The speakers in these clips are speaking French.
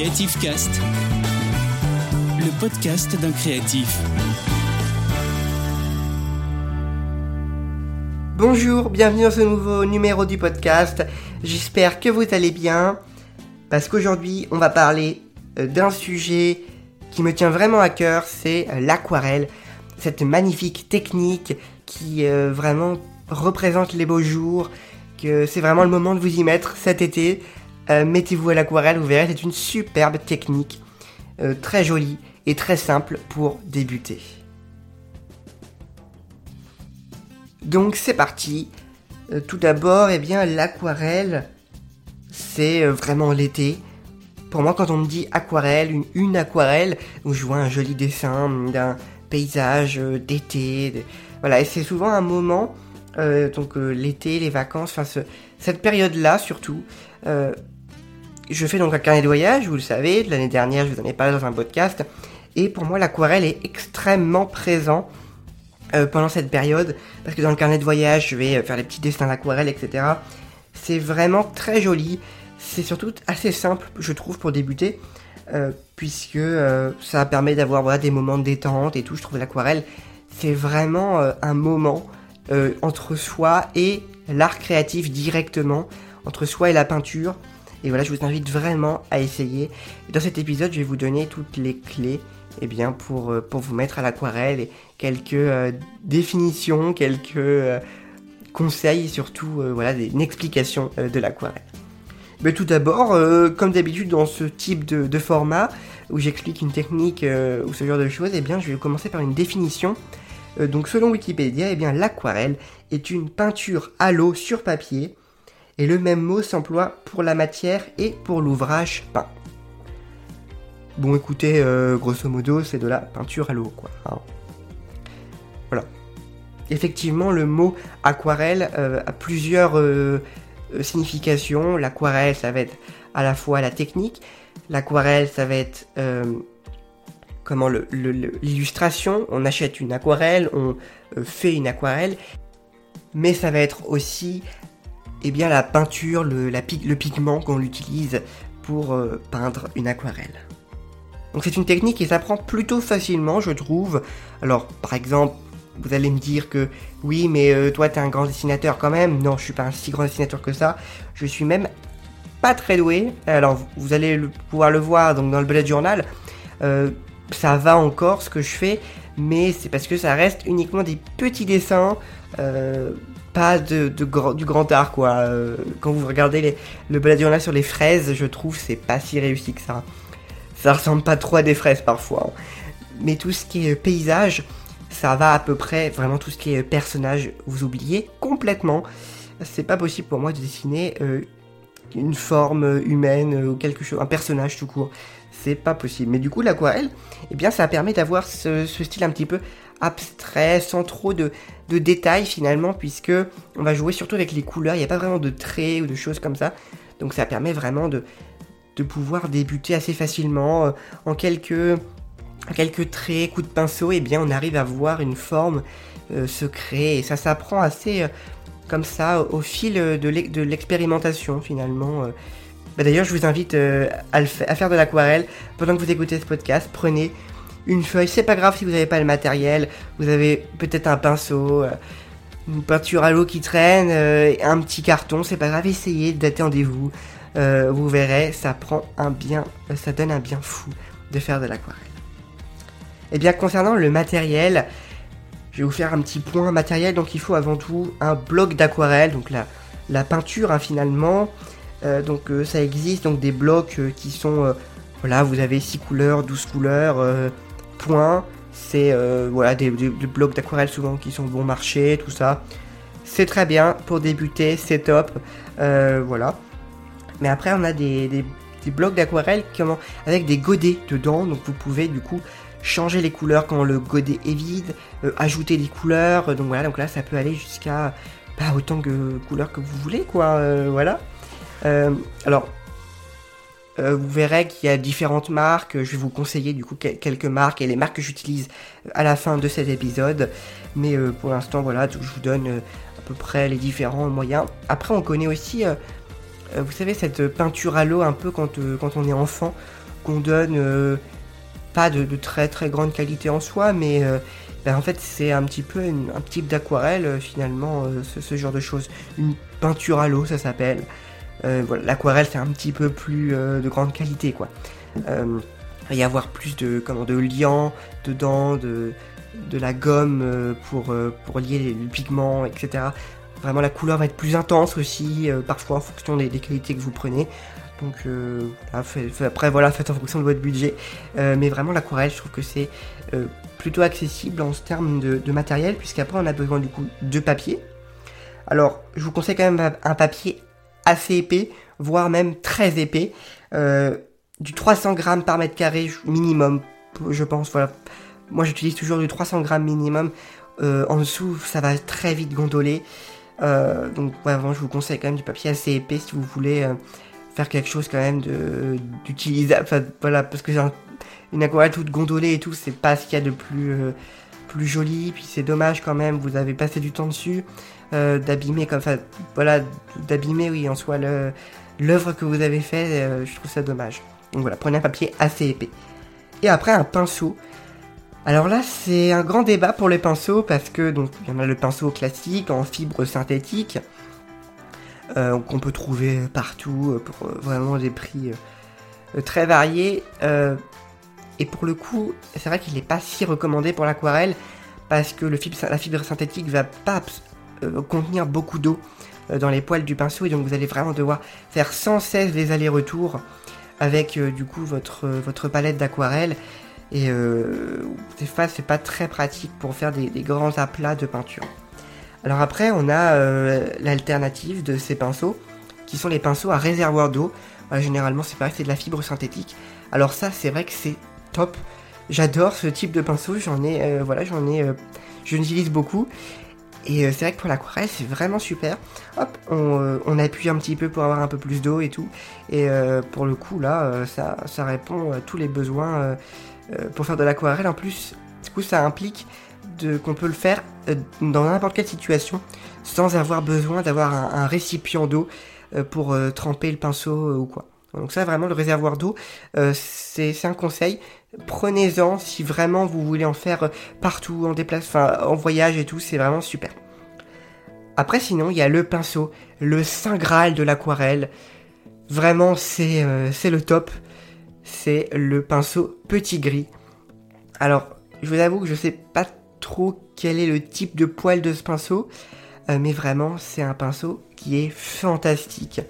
Creative Cast, le podcast d'un créatif. Bonjour, bienvenue dans ce nouveau numéro du podcast. J'espère que vous allez bien. Parce qu'aujourd'hui, on va parler euh, d'un sujet qui me tient vraiment à cœur, c'est euh, l'aquarelle. Cette magnifique technique qui euh, vraiment représente les beaux jours, que c'est vraiment le moment de vous y mettre cet été. Mettez-vous à l'aquarelle, vous verrez, c'est une superbe technique, très jolie et très simple pour débuter. Donc c'est parti. Euh, tout d'abord, eh bien, l'aquarelle, c'est euh, vraiment l'été. Pour moi, quand on me dit aquarelle, une, aquarelle, où je vois un joli dessin d'un paysage euh, d'été. Voilà, et c'est souvent un moment, donc l'été, les vacances, enfin cette période-là surtout. Je fais donc un carnet de voyage, vous le savez, l'année dernière, je vous en ai parlé dans un podcast. Et pour moi, l'aquarelle est extrêmement présent euh, pendant cette période, parce que dans le carnet de voyage, je vais euh, faire les petits dessins d'aquarelle, etc. C'est vraiment très joli. C'est surtout assez simple, je trouve, pour débuter, euh, puisque ça permet d'avoir des moments de détente et tout. Je trouve l'aquarelle, c'est vraiment un moment entre soi et l'art créatif directement, entre soi et la peinture. Et voilà, je vous invite vraiment à essayer. dans cet épisode, je vais vous donner toutes les clés eh bien, pour, euh, pour vous mettre à l'aquarelle et quelques euh, définitions, quelques euh, conseils, surtout voilà, une explication de l'aquarelle. Mais tout d'abord, comme d'habitude dans ce type de, format où j'explique une technique ou ce genre de choses, eh bien, je vais commencer par une définition. donc selon Wikipédia, eh bien, l'aquarelle est une peinture à l'eau sur papier et le même mot s'emploie pour la matière et pour l'ouvrage peint. Bon, écoutez, euh, grosso modo, c'est de la peinture à l'eau, quoi. Hein. Voilà. Effectivement, le mot aquarelle euh, a plusieurs euh, significations. L'aquarelle, ça va être à la fois la technique. L'aquarelle, ça va être comment l'illustration. On achète une aquarelle, on fait une aquarelle. Mais ça va être aussi eh bien, la peinture, le, pigment qu'on utilise pour peindre une aquarelle. Donc c'est une technique qui s'apprend plutôt facilement, je trouve. Alors, par exemple, vous allez me dire que oui, mais euh, toi, t'es un grand dessinateur quand même. Non, je suis pas un si grand dessinateur que ça. Je suis même pas très doué. Alors, vous allez pouvoir le voir dans le bullet journal. Euh, ça va encore ce que je fais, mais c'est parce que ça reste uniquement des petits dessins. Euh, pas de, du grand art quoi. quand vous regardez le bullet journal sur les fraises, je trouve c'est pas si réussi que ça ça ressemble pas trop à des fraises parfois. Hein. Mais tout ce qui est paysage, ça va à peu près, vraiment tout ce qui est personnage, vous oubliez complètement. C'est pas possible pour moi de dessiner euh, une forme humaine ou quelque chose, un personnage tout court. C'est pas possible. Mais du coup, l'aquarelle, eh bien, ça permet d'avoir ce, style un petit peu abstrait, sans trop de, détails finalement, puisque on va jouer surtout avec les couleurs. Il n'y a pas vraiment de traits ou de choses comme ça. Donc ça permet vraiment de, pouvoir débuter assez facilement. Euh, en quelques, quelques traits, coups de pinceau, eh bien on arrive à voir une forme euh, se créer. Ça s'apprend assez euh, comme ça au fil de l'expérimentation finalement. Bah, d'ailleurs, je vous invite à, faire de l'aquarelle pendant que vous écoutez ce podcast. Prenez une feuille, c'est pas grave si vous n'avez pas le matériel. Vous avez peut-être un pinceau, une peinture à l'eau qui traîne, un petit carton, c'est pas grave. Essayez, d'attendez-vous. Euh, vous verrez, ça prend un bien, euh, ça donne un bien fou de faire de l'aquarelle. Et eh bien concernant le matériel, je vais vous faire un petit point matériel. Donc il faut avant tout un bloc d'aquarelle, donc la, la peinture hein, finalement. Euh, donc ça existe donc des blocs qui sont voilà, vous avez 6 couleurs, 12 couleurs, points. C'est voilà des, des blocs d'aquarelle souvent qui sont bon marché, tout ça. C'est très bien pour débuter, c'est top. voilà. Mais après, on a des, blocs d'aquarelle avec des godets dedans. Donc vous pouvez du coup changer les couleurs quand le godet est vide, euh, ajouter des couleurs. Donc voilà, donc là ça peut aller jusqu'à bah, autant de couleurs que vous voulez, quoi. Euh, voilà. Euh, alors, vous verrez qu'il y a différentes marques. Je vais vous conseiller du coup quelques marques et les marques que j'utilise à la fin de cet épisode. Mais pour l'instant, voilà, je vous donne à peu près les différents moyens. Après, on connaît aussi euh, vous savez, cette peinture à l'eau un peu quand, euh, quand on est enfant. qu'on donne pas de, très très grande qualité en soi, mais ben, en fait c'est un petit peu un type d'aquarelle finalement, ce, genre de choses. Une peinture à l'eau, ça s'appelle. Voilà, l'aquarelle c'est un petit peu plus de grande qualité quoi. il va y avoir plus de comment de liant dedans, de de la gomme pour, pour lier les, pigments, etc. Vraiment, la couleur va être plus intense aussi, euh, parfois en fonction des, qualités que vous prenez. Donc euh, après voilà, faites en fonction de votre budget. Euh, mais vraiment l'aquarelle, je trouve que c'est plutôt accessible en termes de, matériel, puisqu'après on a besoin du coup de papier. Alors je vous conseille quand même un papier assez épais, voire même très épais. du 300 grammes par mètre carré minimum, je pense. Voilà. Moi j'utilise toujours du 300 grammes minimum. en dessous, ça va très vite gondoler. Euh, donc vraiment, je vous conseille quand même du papier assez épais si vous voulez euh, faire quelque chose quand même d'utilisable. Enfin voilà, parce que une aquarelle toute gondolée et tout, c'est pas ce qu'il y a de plus euh, plus joli. Puis c'est dommage quand même, vous avez passé du temps dessus, d'abîmer comme ça, voilà, d'abîmer oui en soi l'œuvre que vous avez fait. je trouve ça dommage. Donc voilà, prenez un papier assez épais. Et après un pinceau. Alors là, c'est un grand débat pour les pinceaux parce que donc il y en a le pinceau classique en fibre synthétique euh, qu'on peut trouver partout euh, pour euh, vraiment des prix très variés. et pour le coup, c'est vrai qu'il n'est pas si recommandé pour l'aquarelle parce que le la fibre synthétique va pas contenir beaucoup d'eau dans les poils du pinceau et donc vous allez vraiment devoir faire sans cesse des allers-retours avec du coup votre, palette d'aquarelle et euh, des c'est pas très pratique pour faire des, grands aplats de peinture. Alors après, on a euh, l'alternative de ces pinceaux, qui sont les pinceaux à réservoir d'eau. généralement, c'est pareil, c'est de la fibre synthétique. Alors ça, c'est vrai que c'est top. J'adore ce type de pinceau. J'en ai, euh, voilà, j'en ai, je l'utilise beaucoup. Et c'est vrai que pour l'aquarelle, c'est vraiment super. Hop, on, on, appuie un petit peu pour avoir un peu plus d'eau et tout. Et pour le coup, là, ça, ça répond à tous les besoins euh, pour faire de l'aquarelle. En plus, du coup, ça implique qu'on peut le faire euh, dans n'importe quelle situation sans avoir besoin d'avoir un, récipient d'eau euh, pour tremper le pinceau ou quoi. Donc ça, vraiment, le réservoir d'eau, c'est un conseil. Prenez-en si vraiment vous voulez en faire partout, en déplace, en voyage et tout, c'est vraiment super. Après, sinon, il y a le pinceau, le saint graal de l'aquarelle. Vraiment, c'est le top c'est le pinceau petit gris. Alors, je vous avoue que je sais pas trop quel est le type de poil de ce pinceau, euh, mais vraiment, c'est un pinceau qui est fantastique.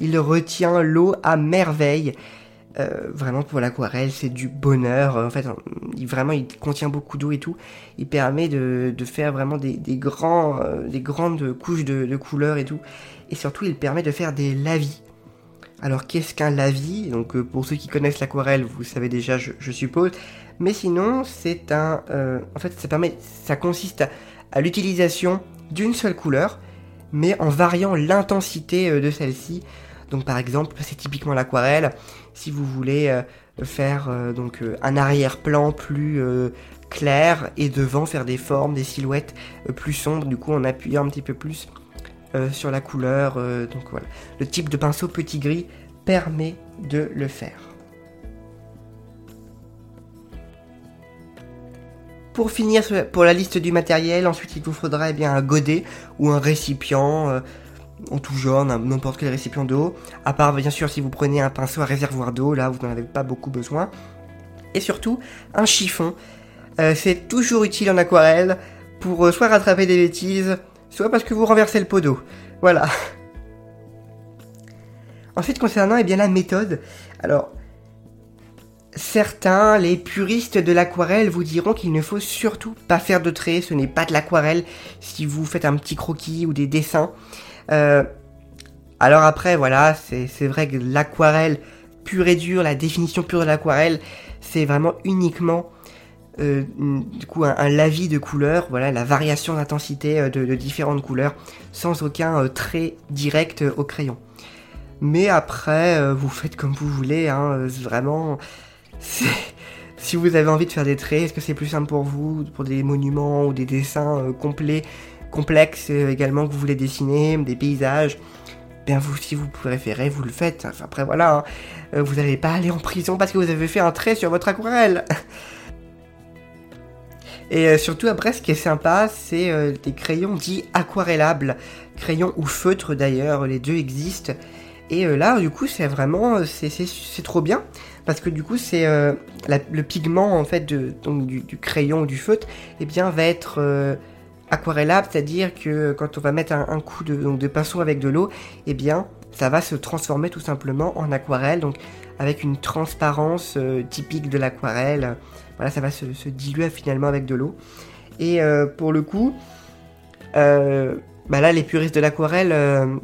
Il retient l'eau à merveille. Euh, vraiment pour l'aquarelle, c'est du bonheur. En fait, il, vraiment, il contient beaucoup d'eau et tout. Il permet de, faire vraiment des, grands, euh, des grandes couches de, couleurs et tout. Et surtout, il permet de faire des lavis. Alors qu'est-ce qu'un lavis? Donc euh, pour ceux qui connaissent l'aquarelle, vous savez déjà, je, suppose. Mais sinon, c'est un, en fait, ça permet, ça consiste à, l'utilisation d'une seule couleur, mais en variant l'intensité de celle-ci. Donc par exemple, c'est typiquement l'aquarelle. Si vous voulez faire donc un arrière-plan plus clair et devant faire des formes, des silhouettes plus sombres, du coup on appuie un petit peu plus euh, sur la couleur. Euh, donc voilà, le type de pinceau petit gris permet de le faire. Pour finir pour la liste du matériel, ensuite il vous faudra eh bien un godet ou un récipient euh, en tout genre, n'importe quel récipient d'eau. À part bien sûr si vous prenez un pinceau à réservoir d'eau, là vous n'en avez pas beaucoup besoin. Et surtout un chiffon. c'est toujours utile en aquarelle pour soit rattraper des bêtises, soit parce que vous renversez le pot d'eau. Voilà. Ensuite, concernant eh la méthode, alors, certains, les puristes de l'aquarelle, vous diront qu'il ne faut surtout pas faire de traits, ce n'est pas de l'aquarelle si vous faites un petit croquis ou des dessins. Euh, alors après, voilà, c'est vrai que l'aquarelle pure et dure, la définition pure de l'aquarelle, c'est vraiment uniquement euh, du un, lavis de couleurs, voilà la variation d'intensité euh, de, différentes couleurs sans aucun trait direct au crayon. Mais après, vous faites comme vous voulez, hein, vraiment. Si vous avez envie de faire des traits, est-ce que c'est plus simple pour vous, pour des monuments ou des dessins complets, complexes également que vous voulez dessiner, des paysages bien vous, si vous préférez, vous le faites. Après voilà, hein. vous n'allez pas aller en prison parce que vous avez fait un trait sur votre aquarelle. Et surtout après, ce qui est sympa, c'est des crayons dits aquarellables, crayons ou feutres d'ailleurs, les deux existent. Et là, du coup, c'est vraiment, c'est trop bien parce que du coup c'est euh, le pigment en fait de, donc, du, crayon ou du feutre eh bien va être euh, aquarellable, c'est-à-dire que quand on va mettre un, coup de, pinceau avec de l'eau, eh bien ça va se transformer tout simplement en aquarelle, donc avec une transparence euh, typique de l'aquarelle. Voilà, ça va se, diluer finalement avec de l'eau. Et pour le coup, bah là les puristes de l'aquarelle,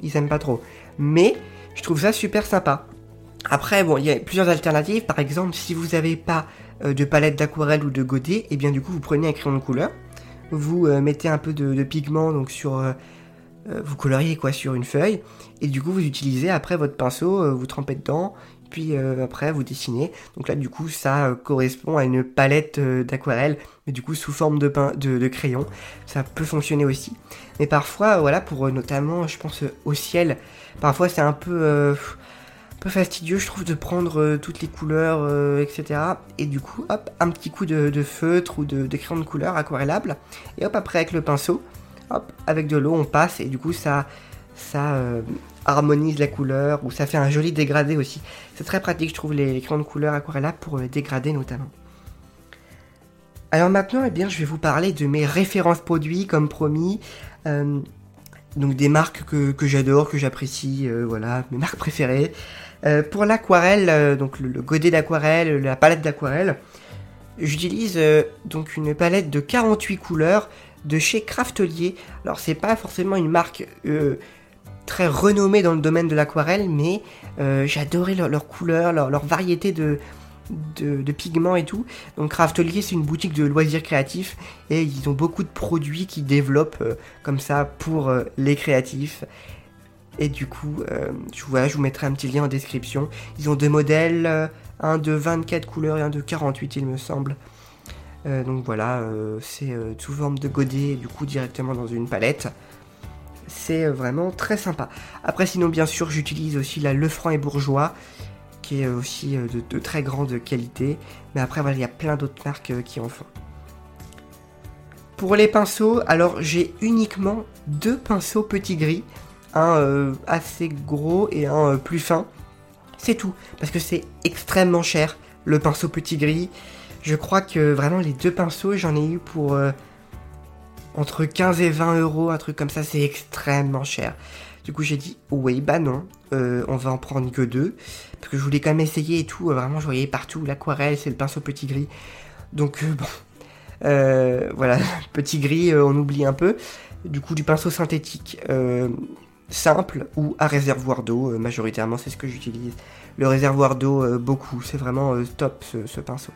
ils aiment pas trop. Mais je trouve ça super sympa. Après, bon, il y a plusieurs alternatives. Par exemple, si vous n'avez pas euh, de palette d'aquarelle ou de godet, et eh bien du coup, vous prenez un crayon de couleur, vous euh, mettez un peu de, pigment donc sur, euh, vous coloriez quoi sur une feuille, et du coup, vous utilisez après votre pinceau, vous trempez dedans, puis après vous dessinez. Donc là, du coup, ça correspond à une palette d'aquarelle, mais du coup sous forme de, de, de, crayon. Ça peut fonctionner aussi. Mais parfois, voilà, pour notamment, je pense au ciel, parfois c'est un peu fastidieux, je trouve, de prendre euh, toutes les couleurs, euh, etc. Et du coup, hop, un petit coup de, feutre ou de, crayon de couleur aquarellable. Et hop, après avec le pinceau, hop, avec de l'eau, on passe. Et du coup, ça, ça euh, harmonise la couleur ou ça fait un joli dégradé aussi. C'est très pratique, je trouve, les, crayons de couleur aquarellables pour dégrader notamment. Alors maintenant, eh bien, je vais vous parler de mes références produits, comme promis. donc des marques que, que j'adore, que j'apprécie, voilà, mes marques préférées. Euh, pour l'aquarelle, euh, donc le, godet d'aquarelle, la palette d'aquarelle, j'utilise euh, donc une palette de 48 couleurs de chez Craftelier. Alors c'est pas forcément une marque très renommée dans le domaine de l'aquarelle, mais j'adorais leurs leur couleurs, leur, variété de, de, pigments et tout. Donc Craftelier c'est une boutique de loisirs créatifs et ils ont beaucoup de produits qui développent comme ça pour les créatifs. Et du coup, euh, je, vous mettrai un petit lien en description. Ils ont deux modèles, euh, un de 24 couleurs et un de 48 il me semble. Euh, donc voilà, c'est sous forme de godet, du coup directement dans une palette. C'est vraiment très sympa. Après sinon bien sûr j'utilise aussi la Lefranc et Bourgeois, qui est aussi de, très grande qualité. Mais après voilà, il y a plein d'autres marques qui en font. Pour les pinceaux, alors j'ai uniquement deux pinceaux petits gris un euh, assez gros et un euh, plus fin. C'est tout, parce que c'est extrêmement cher, le pinceau petit gris. Je crois que vraiment les deux pinceaux, j'en ai eu pour euh, entre 15 et 20 euros, un truc comme ça, c'est extrêmement cher. Du coup, j'ai dit, oui, bah non, on va en prendre que deux. Parce que je voulais quand même essayer et tout. vraiment, je voyais partout l'aquarelle, c'est le pinceau petit gris. Donc, bon. voilà, petit gris, on oublie un peu. Du coup, du pinceau synthétique simple ou à réservoir d'eau. Euh, majoritairement, c'est ce que j'utilise. Le réservoir d'eau, euh, beaucoup. C'est vraiment euh, top ce, pinceau.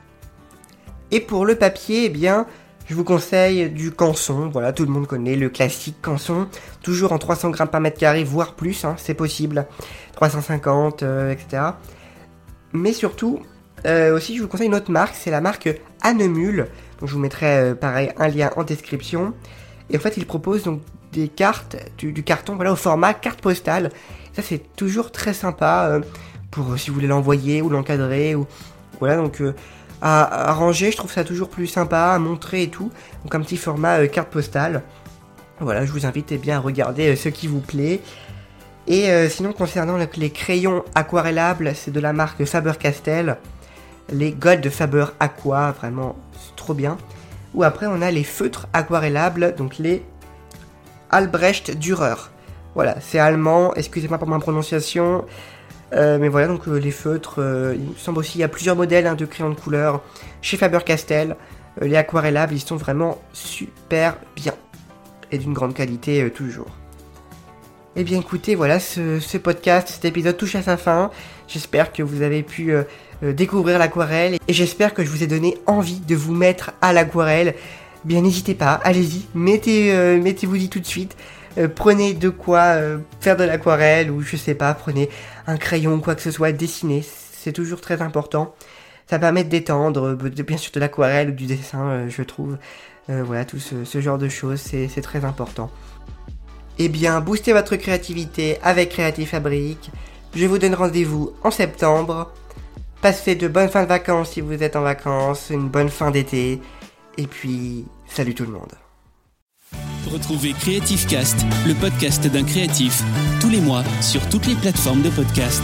Et pour le papier, eh bien, je vous conseille du canson. Voilà, tout le monde connaît le classique canson. Toujours en 300 grammes par mètre carré, voire plus, hein, c'est possible. 350, etc. Mais surtout, aussi, je vous conseille une autre marque. C'est la marque Anemule. Donc, je vous mettrai pareil un lien en description. Et en fait, il propose donc des cartes, du, carton voilà, au format carte postale. Ça, c'est toujours très sympa euh, pour euh, si vous voulez l'envoyer ou l'encadrer. ou Voilà, donc euh, à, ranger, je trouve ça toujours plus sympa, à montrer et tout. Donc, un petit format carte postale. Voilà, je vous invite eh bien, à regarder ce qui vous plaît. Et sinon, concernant les crayons aquarellables, c'est de la marque Faber-Castell. Les Gold Faber Aqua, vraiment trop bien. Ou après, on a les feutres aquarellables, donc les Albrecht Dürer. Voilà, c'est allemand, excusez-moi pour ma prononciation. Euh, mais voilà, donc euh, les feutres, euh, il me semble aussi, il y a plusieurs modèles hein, de crayons de couleur chez Faber-Castell. les aquarellables, ils sont vraiment super bien. Et d'une grande qualité toujours. Eh bien écoutez, voilà, ce, podcast, cet épisode touche à sa fin. J'espère que vous avez pu découvrir l'aquarelle et j'espère que je vous ai donné envie de vous mettre à l'aquarelle bien n'hésitez pas, allez-y, euh, mettez-vous-y tout de suite. Euh, prenez de quoi euh, faire de l'aquarelle ou je sais pas, prenez un crayon ou quoi que ce soit, dessinez, c'est toujours très important. Ça permet détendre, bien sûr de l'aquarelle ou du dessin, je trouve. voilà, tout ce, genre de choses, c'est très important. Eh bien, boostez votre créativité avec Creative Fabric. Je vous donne rendez-vous en septembre. Passez de bonnes fins de vacances si vous êtes en vacances, une bonne fin d'été. Et puis, salut tout le monde. Retrouvez Creative Cast, le podcast d'un créatif, tous les mois sur toutes les plateformes de podcast.